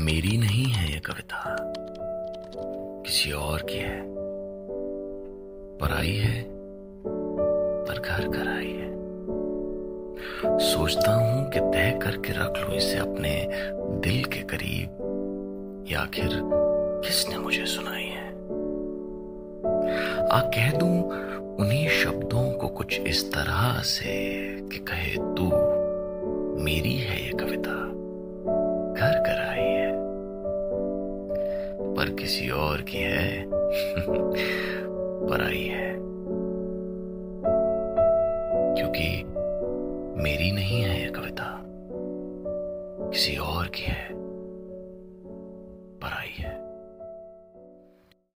मेरी नहीं है यह कविता। किसी और की है। पर आई है, पर घर कर आई है। सोचता हूँ कि तय करके रख लू इसे अपने दिल के करीब, या आखिर किसने मुझे सुनाई है? आ कह दूँ, उन्हीं शब्दों को कुछ इस तरह से कि कहे तू, मेरी है ये कविता। खबर किसी और की है? पर आई है। क्योंकि मेरी नहीं है यह कविता। किसी और की है। पर आई है।